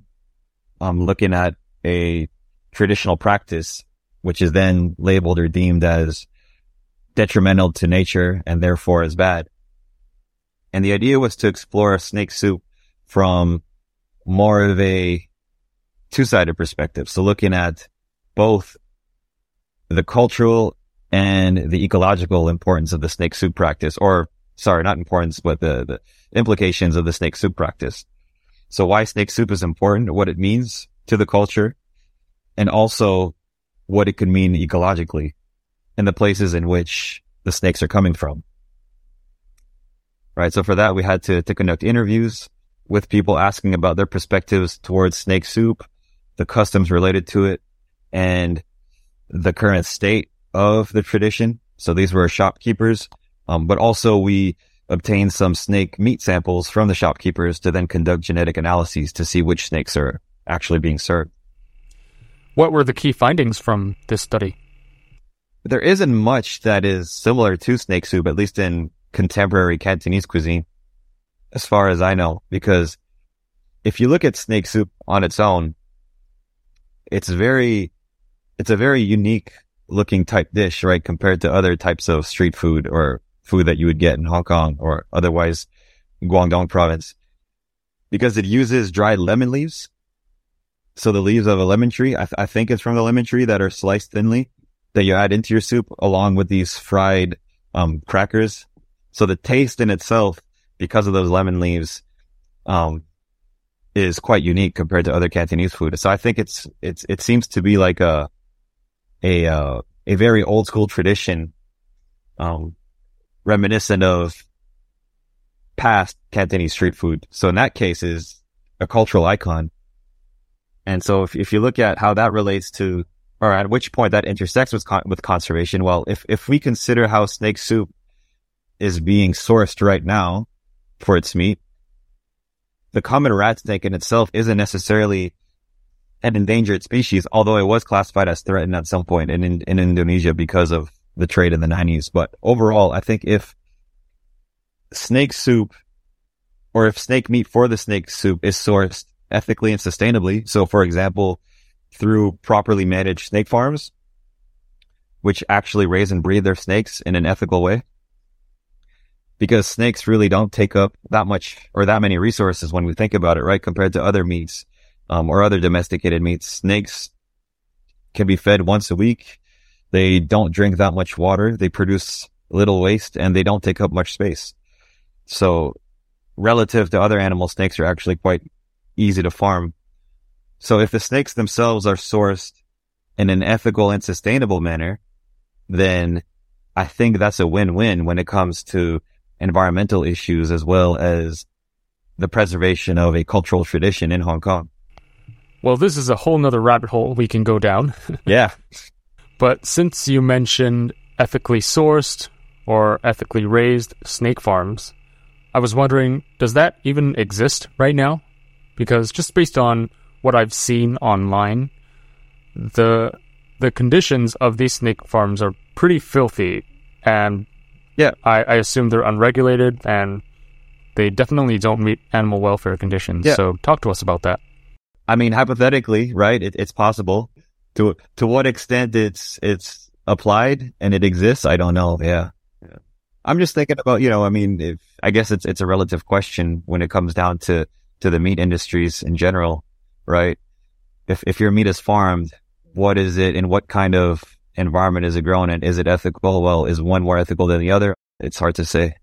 I'm looking at a traditional practice, which is then labeled or deemed as detrimental to nature and therefore as bad. And the idea was to explore snake soup from more of a two-sided perspective. So looking at both the cultural and the ecological importance of the snake soup practice, or sorry, not importance, but the, the implications of the snake soup practice. So why snake soup is important, what it means to the culture, and also what it could mean ecologically and the places in which the snakes are coming from. Right. So for that, we had to, to conduct interviews with people asking about their perspectives towards snake soup, the customs related to it, and the current state of the tradition. So these were shopkeepers. Um, but also we obtained some snake meat samples from the shopkeepers to then conduct genetic analyses to see which snakes are actually being served. What were the key findings from this study? There isn't much that is similar to snake soup, at least in contemporary Cantonese cuisine, as far as I know, because if you look at snake soup on its own, it's very, it's a very unique looking type dish, right? Compared to other types of street food or food that you would get in Hong Kong or otherwise Guangdong province because it uses dried lemon leaves. So the leaves of a lemon tree, I, I, think it's from the lemon tree that are sliced thinly that you add into your soup along with these fried, um, crackers. So the taste in itself, because of those lemon leaves, um, is quite unique compared to other Cantonese food. So I think it's, it's, it seems to be like a, a, uh, a very old school tradition, um, reminiscent of past Cantonese street food. So in that case is a cultural icon. And so if, if you look at how that relates to, or at which point that intersects with, con- with conservation, well, if, if we consider how snake soup is being sourced right now for its meat, the common rat snake in itself isn't necessarily an endangered species, although it was classified as threatened at some point in, in, in Indonesia because of the trade in the 90s. But overall, I think if snake soup or if snake meat for the snake soup is sourced ethically and sustainably, so for example, through properly managed snake farms, which actually raise and breed their snakes in an ethical way, because snakes really don't take up that much or that many resources when we think about it, right? Compared to other meats, um, or other domesticated meats, snakes can be fed once a week they don't drink that much water. They produce little waste and they don't take up much space. So relative to other animal snakes are actually quite easy to farm. So if the snakes themselves are sourced in an ethical and sustainable manner, then I think that's a win-win when it comes to environmental issues as well as the preservation of a cultural tradition in Hong Kong. Well, this is a whole nother rabbit hole we can go down. yeah. But since you mentioned ethically sourced or ethically raised snake farms, I was wondering, does that even exist right now? Because just based on what I've seen online, the the conditions of these snake farms are pretty filthy, and yeah, I, I assume they're unregulated and they definitely don't meet animal welfare conditions. Yeah. So talk to us about that. I mean, hypothetically, right? It, it's possible to to what extent it's it's applied and it exists, I don't know. Yeah. yeah. I'm just thinking about, you know, I mean, if I guess it's it's a relative question when it comes down to to the meat industries in general, right? If if your meat is farmed, what is it and what kind of environment is it grown in? Is it ethical? Well, is one more ethical than the other? It's hard to say.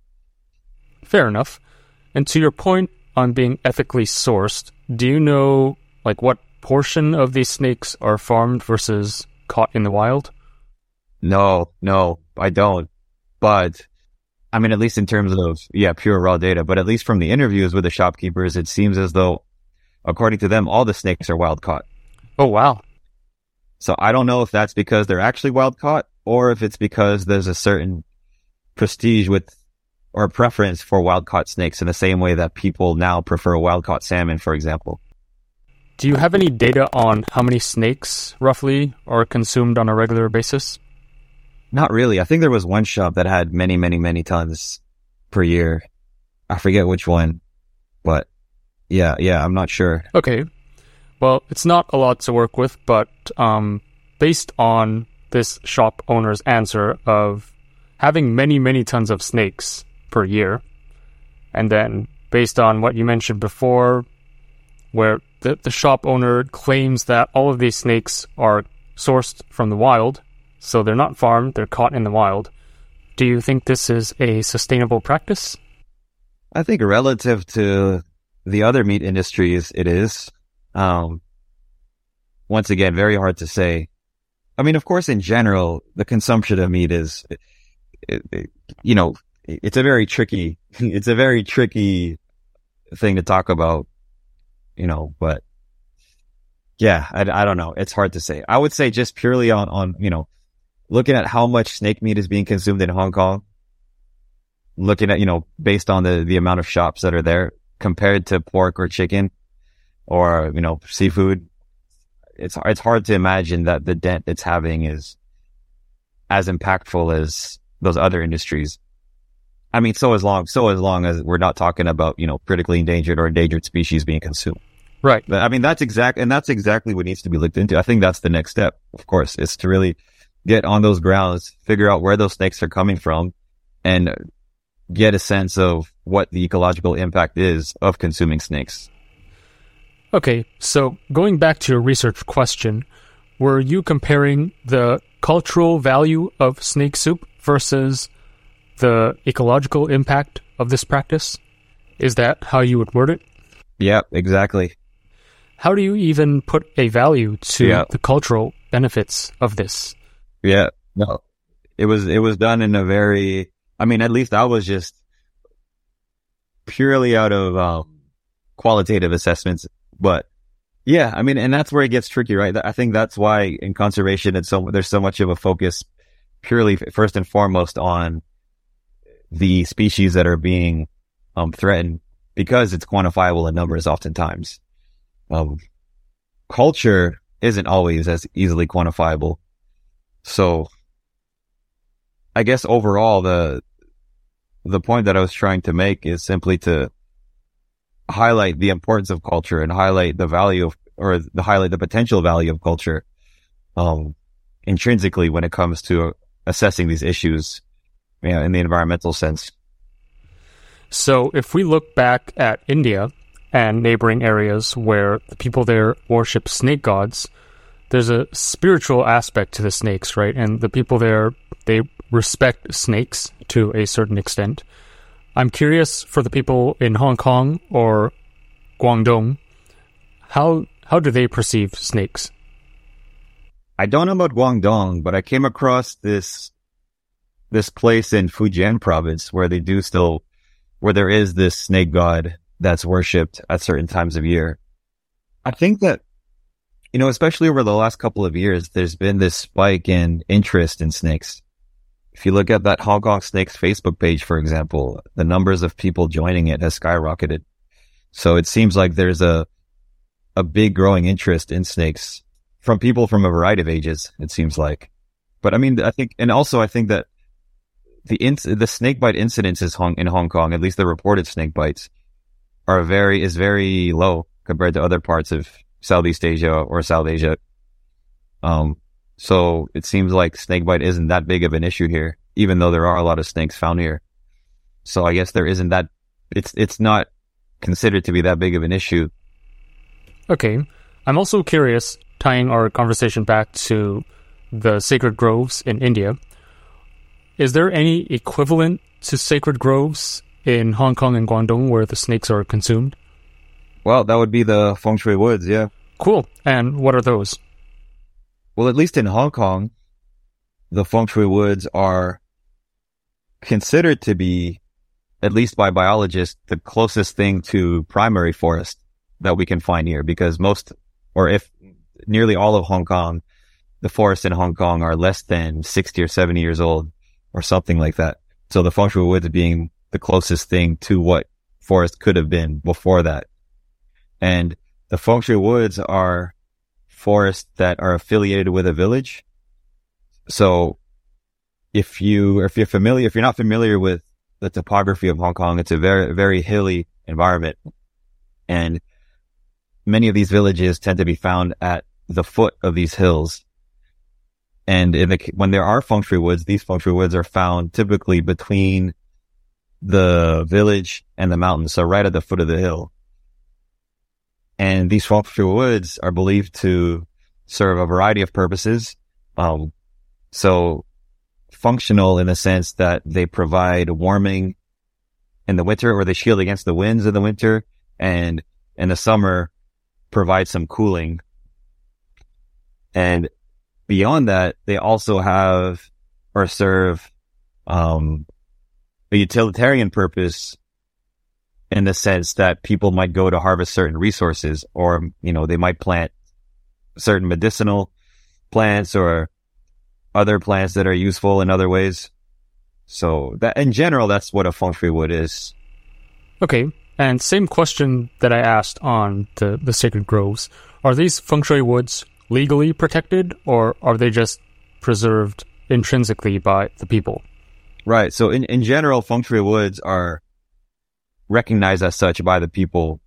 Fair enough. And to your point on being ethically sourced, do you know like what portion of these snakes are farmed versus caught in the wild? No, no, I don't. But I mean, at least in terms of, yeah, pure raw data, but at least from the interviews with the shopkeepers, it seems as though, according to them, all the snakes are wild caught. Oh, wow. So I don't know if that's because they're actually wild caught or if it's because there's a certain prestige with or preference for wild caught snakes in the same way that people now prefer wild caught salmon, for example. Do you have any data on how many snakes roughly are consumed on a regular basis? Not really. I think there was one shop that had many, many, many tons per year. I forget which one, but yeah, yeah, I'm not sure. Okay. Well, it's not a lot to work with, but um, based on this shop owner's answer of having many, many tons of snakes per year, and then based on what you mentioned before, where the, the shop owner claims that all of these snakes are sourced from the wild, so they're not farmed, they're caught in the wild. Do you think this is a sustainable practice? I think relative to the other meat industries, it is. Um, once again, very hard to say. I mean, of course, in general, the consumption of meat is, it, it, you know, it's a very tricky, it's a very tricky thing to talk about, you know, but yeah, I, I don't know. It's hard to say. I would say just purely on, on, you know, looking at how much snake meat is being consumed in Hong Kong, looking at, you know, based on the, the amount of shops that are there compared to pork or chicken or, you know, seafood, it's, it's hard to imagine that the dent it's having is as impactful as those other industries. I mean, so as long, so as long as we're not talking about, you know, critically endangered or endangered species being consumed. Right. I mean, that's exact, and that's exactly what needs to be looked into. I think that's the next step, of course, is to really get on those grounds, figure out where those snakes are coming from and get a sense of what the ecological impact is of consuming snakes. Okay, so going back to your research question, were you comparing the cultural value of snake soup versus the ecological impact of this practice? Is that how you would word it? Yeah, exactly. How do you even put a value to yeah. the cultural benefits of this? Yeah, no, it was, it was done in a very, I mean, at least I was just purely out of, um, qualitative assessments, but yeah, I mean, and that's where it gets tricky, right? I think that's why in conservation, it's so, there's so much of a focus purely first and foremost on the species that are being, um, threatened because it's quantifiable in numbers oftentimes. Um, culture isn't always as easily quantifiable. So I guess overall, the, the point that I was trying to make is simply to highlight the importance of culture and highlight the value of, or the highlight the potential value of culture, um, intrinsically when it comes to assessing these issues, you know, in the environmental sense. So if we look back at India and neighboring areas where the people there worship snake gods, there's a spiritual aspect to the snakes, right? And the people there, they respect snakes to a certain extent. I'm curious for the people in Hong Kong or Guangdong, how how do they perceive snakes? I don't know about Guangdong, but I came across this this place in Fujian province where they do still where there is this snake god that's worshipped at certain times of year. I think that you know, especially over the last couple of years, there's been this spike in interest in snakes. If you look at that Hong Kong Snakes Facebook page, for example, the numbers of people joining it has skyrocketed. So it seems like there's a, a big growing interest in snakes from people from a variety of ages, it seems like. But I mean, I think, and also I think that the inc- the snake bite incidences in Hong Kong, at least the reported snake bites, are very, is very low compared to other parts of Southeast Asia or South Asia. Um, so it seems like snakebite isn't that big of an issue here, even though there are a lot of snakes found here. So I guess there isn't that, it's, it's not considered to be that big of an issue. Okay. I'm also curious, tying our conversation back to the sacred groves in India. Is there any equivalent to sacred groves in Hong Kong and Guangdong where the snakes are consumed? Well, that would be the feng shui woods, yeah. Cool. And what are those? Well, at least in Hong Kong, the feng shui woods are considered to be, at least by biologists, the closest thing to primary forest that we can find here because most, or if nearly all of Hong Kong, the forests in Hong Kong are less than 60 or 70 years old or something like that. So the feng shui woods being the closest thing to what forest could have been before that. And the feng shui woods are forests that are affiliated with a village. So if you, if you're familiar, if you're not familiar with the topography of Hong Kong, it's a very, very hilly environment. And many of these villages tend to be found at the foot of these hills. And the, when there are feng shui woods, these feng shui woods are found typically between the village and the mountain. So right at the foot of the hill. And these shui woods are believed to serve a variety of purposes. Um, so functional in the sense that they provide warming in the winter or they shield against the winds in the winter and in the summer provide some cooling. And beyond that, they also have or serve, um, a utilitarian purpose in the sense that people might go to harvest certain resources or, you know, they might plant certain medicinal plants or other plants that are useful in other ways. So that in general, that's what a feng shui wood is. Okay. And same question that I asked on the, the sacred groves. Are these feng shui woods legally protected or are they just preserved intrinsically by the people? Right. So in, in general, feng shui woods are recognized as such by the people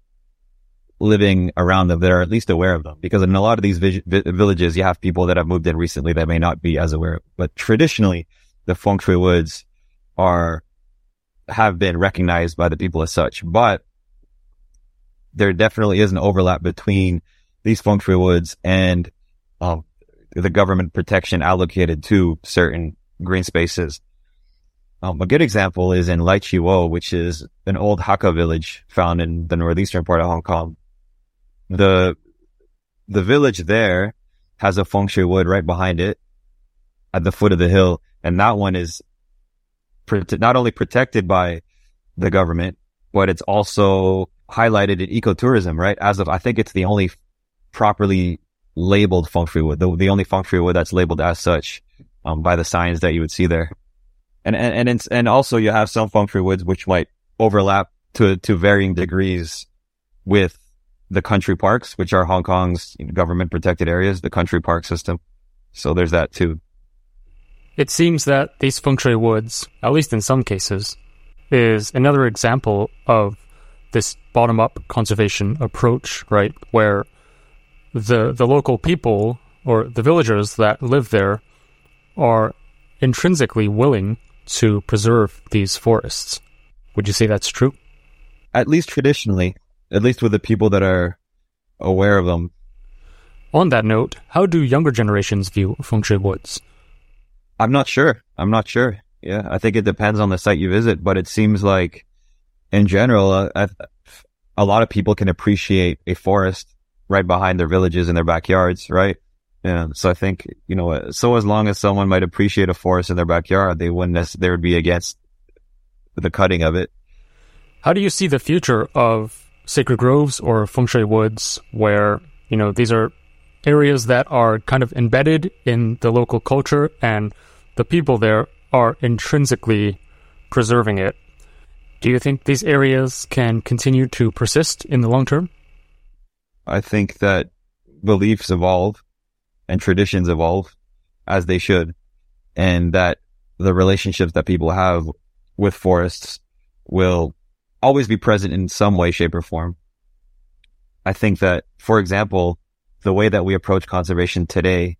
living around them that are at least aware of them. Because in a lot of these vi- villages, you have people that have moved in recently that may not be as aware. But traditionally, the feng shui woods are, have been recognized by the people as such. But there definitely is an overlap between these feng shui woods and, um, the government protection allocated to certain green spaces. Um, a good example is in Lai Chi Wo, which is an old Hakka village found in the northeastern part of Hong Kong the the village there has a feng shui wood right behind it at the foot of the hill, and that one is not only protected by the government, but it's also highlighted in ecotourism, right? As of I think it's the only properly labeled feng shui wood, the, the only feng shui wood that's labeled as such um, by the signs that you would see there. And and and and also you have some shui woods which might overlap to to varying degrees with the country parks, which are Hong Kong's government protected areas, the country park system. So there's that too. It seems that these feng shui woods, at least in some cases, is another example of this bottom up conservation approach, right? Where the the local people or the villagers that live there are intrinsically willing to preserve these forests. Would you say that's true? At least traditionally, at least with the people that are aware of them. On that note, how do younger generations view feng shui woods? I'm not sure. I'm not sure. Yeah, I think it depends on the site you visit, but it seems like in general, uh, a lot of people can appreciate a forest right behind their villages and their backyards, right? Yeah. So I think, you know, so as long as someone might appreciate a forest in their backyard, they wouldn't necessarily be against the cutting of it. How do you see the future of sacred groves or feng shui woods where, you know, these are areas that are kind of embedded in the local culture and the people there are intrinsically preserving it. Do you think these areas can continue to persist in the long term? I think that beliefs evolve and traditions evolve as they should, and that the relationships that people have with forests will always be present in some way, shape, or form. I think that, for example, the way that we approach conservation today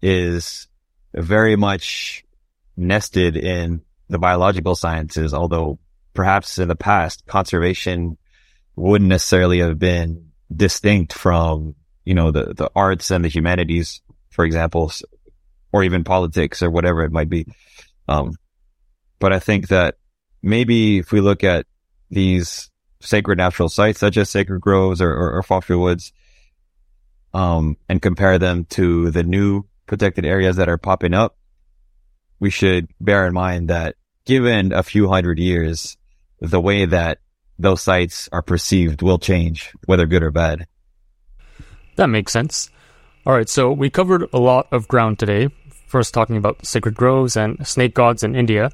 is very much nested in the biological sciences, although perhaps in the past, conservation wouldn't necessarily have been distinct from, you know, the, the arts and the humanities, for example, or even politics or whatever it might be. Um, but I think that maybe if we look at these sacred natural sites, such as sacred groves or, or, or feng woods, um, and compare them to the new protected areas that are popping up, we should bear in mind that given a few hundred years, the way that those sites are perceived will change, whether good or bad. That makes sense. All right, so we covered a lot of ground today. First, talking about sacred groves and snake gods in India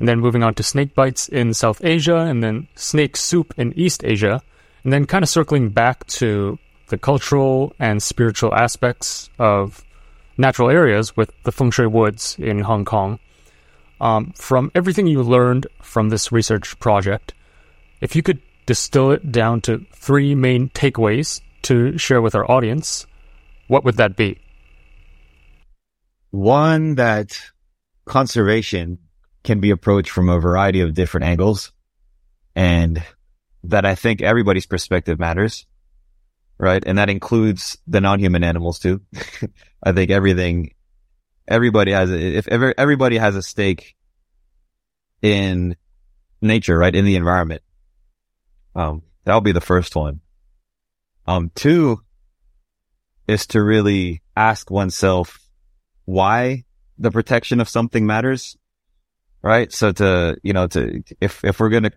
and then moving on to snake bites in South Asia, and then snake soup in East Asia, and then kind of circling back to the cultural and spiritual aspects of natural areas with the feng shui woods in Hong Kong. Um, from everything you learned from this research project, if you could distill it down to three main takeaways to share with our audience, what would that be? One that conservation can be approached from a variety of different angles and that I think everybody's perspective matters. Right. And that includes the non-human animals too. I think everything, everybody has, if ever, everybody has a stake in nature, right? In the environment. Um, that'll be the first one. Um, two is to really ask oneself why the protection of something matters, right? So to, you know, to, if, if we're going to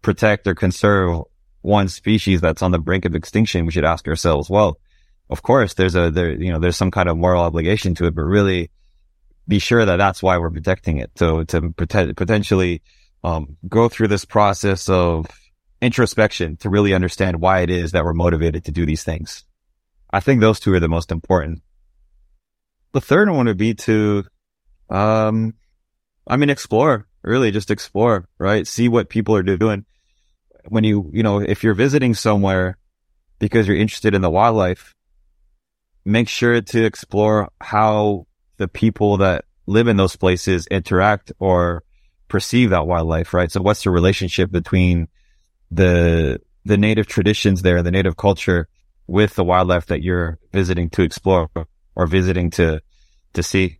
protect or conserve one species that's on the brink of extinction, we should ask ourselves, well, of course, there's a, there, you know, there's some kind of moral obligation to it, but really be sure that that's why we're protecting it. So to potentially, um, go through this process of introspection to really understand why it is that we're motivated to do these things. I think those two are the most important. The third one would be to, um, I mean, explore, really just explore, right? See what people are doing. When you, you know, if you're visiting somewhere because you're interested in the wildlife, make sure to explore how the people that live in those places interact or perceive that wildlife, right? So what's the relationship between the, the native traditions there, the native culture with the wildlife that you're visiting to explore or visiting to, to see?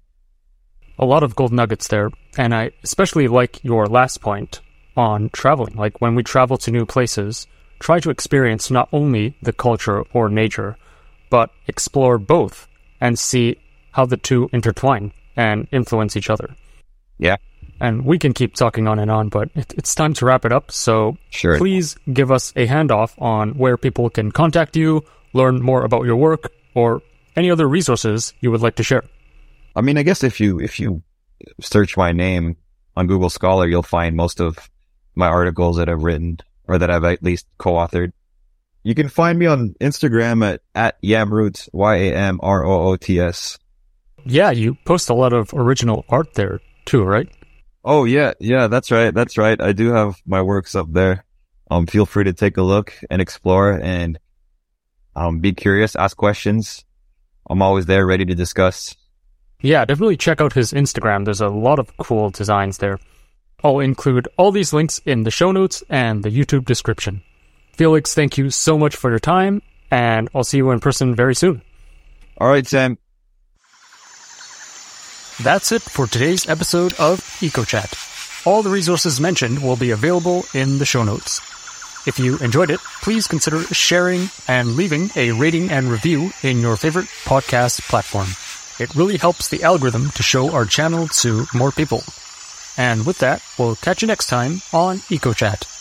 A lot of gold nuggets there. And I especially like your last point on traveling. Like when we travel to new places, try to experience not only the culture or nature, but explore both and see how the two intertwine and influence each other. Yeah. And we can keep talking on and on, but it, it's time to wrap it up. So sure. please give us a handoff on where people can contact you, learn more about your work, or any other resources you would like to share. I mean, I guess if you, if you search my name on Google Scholar, you'll find most of my articles that I've written or that I've at least co-authored. You can find me on Instagram at, at Yamroots, Y-A-M-R-O-O-T-S. Yeah, you post a lot of original art there too, right? Oh yeah, yeah, that's right. That's right. I do have my works up there. Um, feel free to take a look and explore and, um, be curious, ask questions. I'm always there ready to discuss. Yeah, definitely check out his Instagram. There's a lot of cool designs there. I'll include all these links in the show notes and the YouTube description. Felix, thank you so much for your time, and I'll see you in person very soon. All right, Sam. That's it for today's episode of EcoChat. All the resources mentioned will be available in the show notes. If you enjoyed it, please consider sharing and leaving a rating and review in your favorite podcast platform. It really helps the algorithm to show our channel to more people. And with that, we'll catch you next time on EcoChat.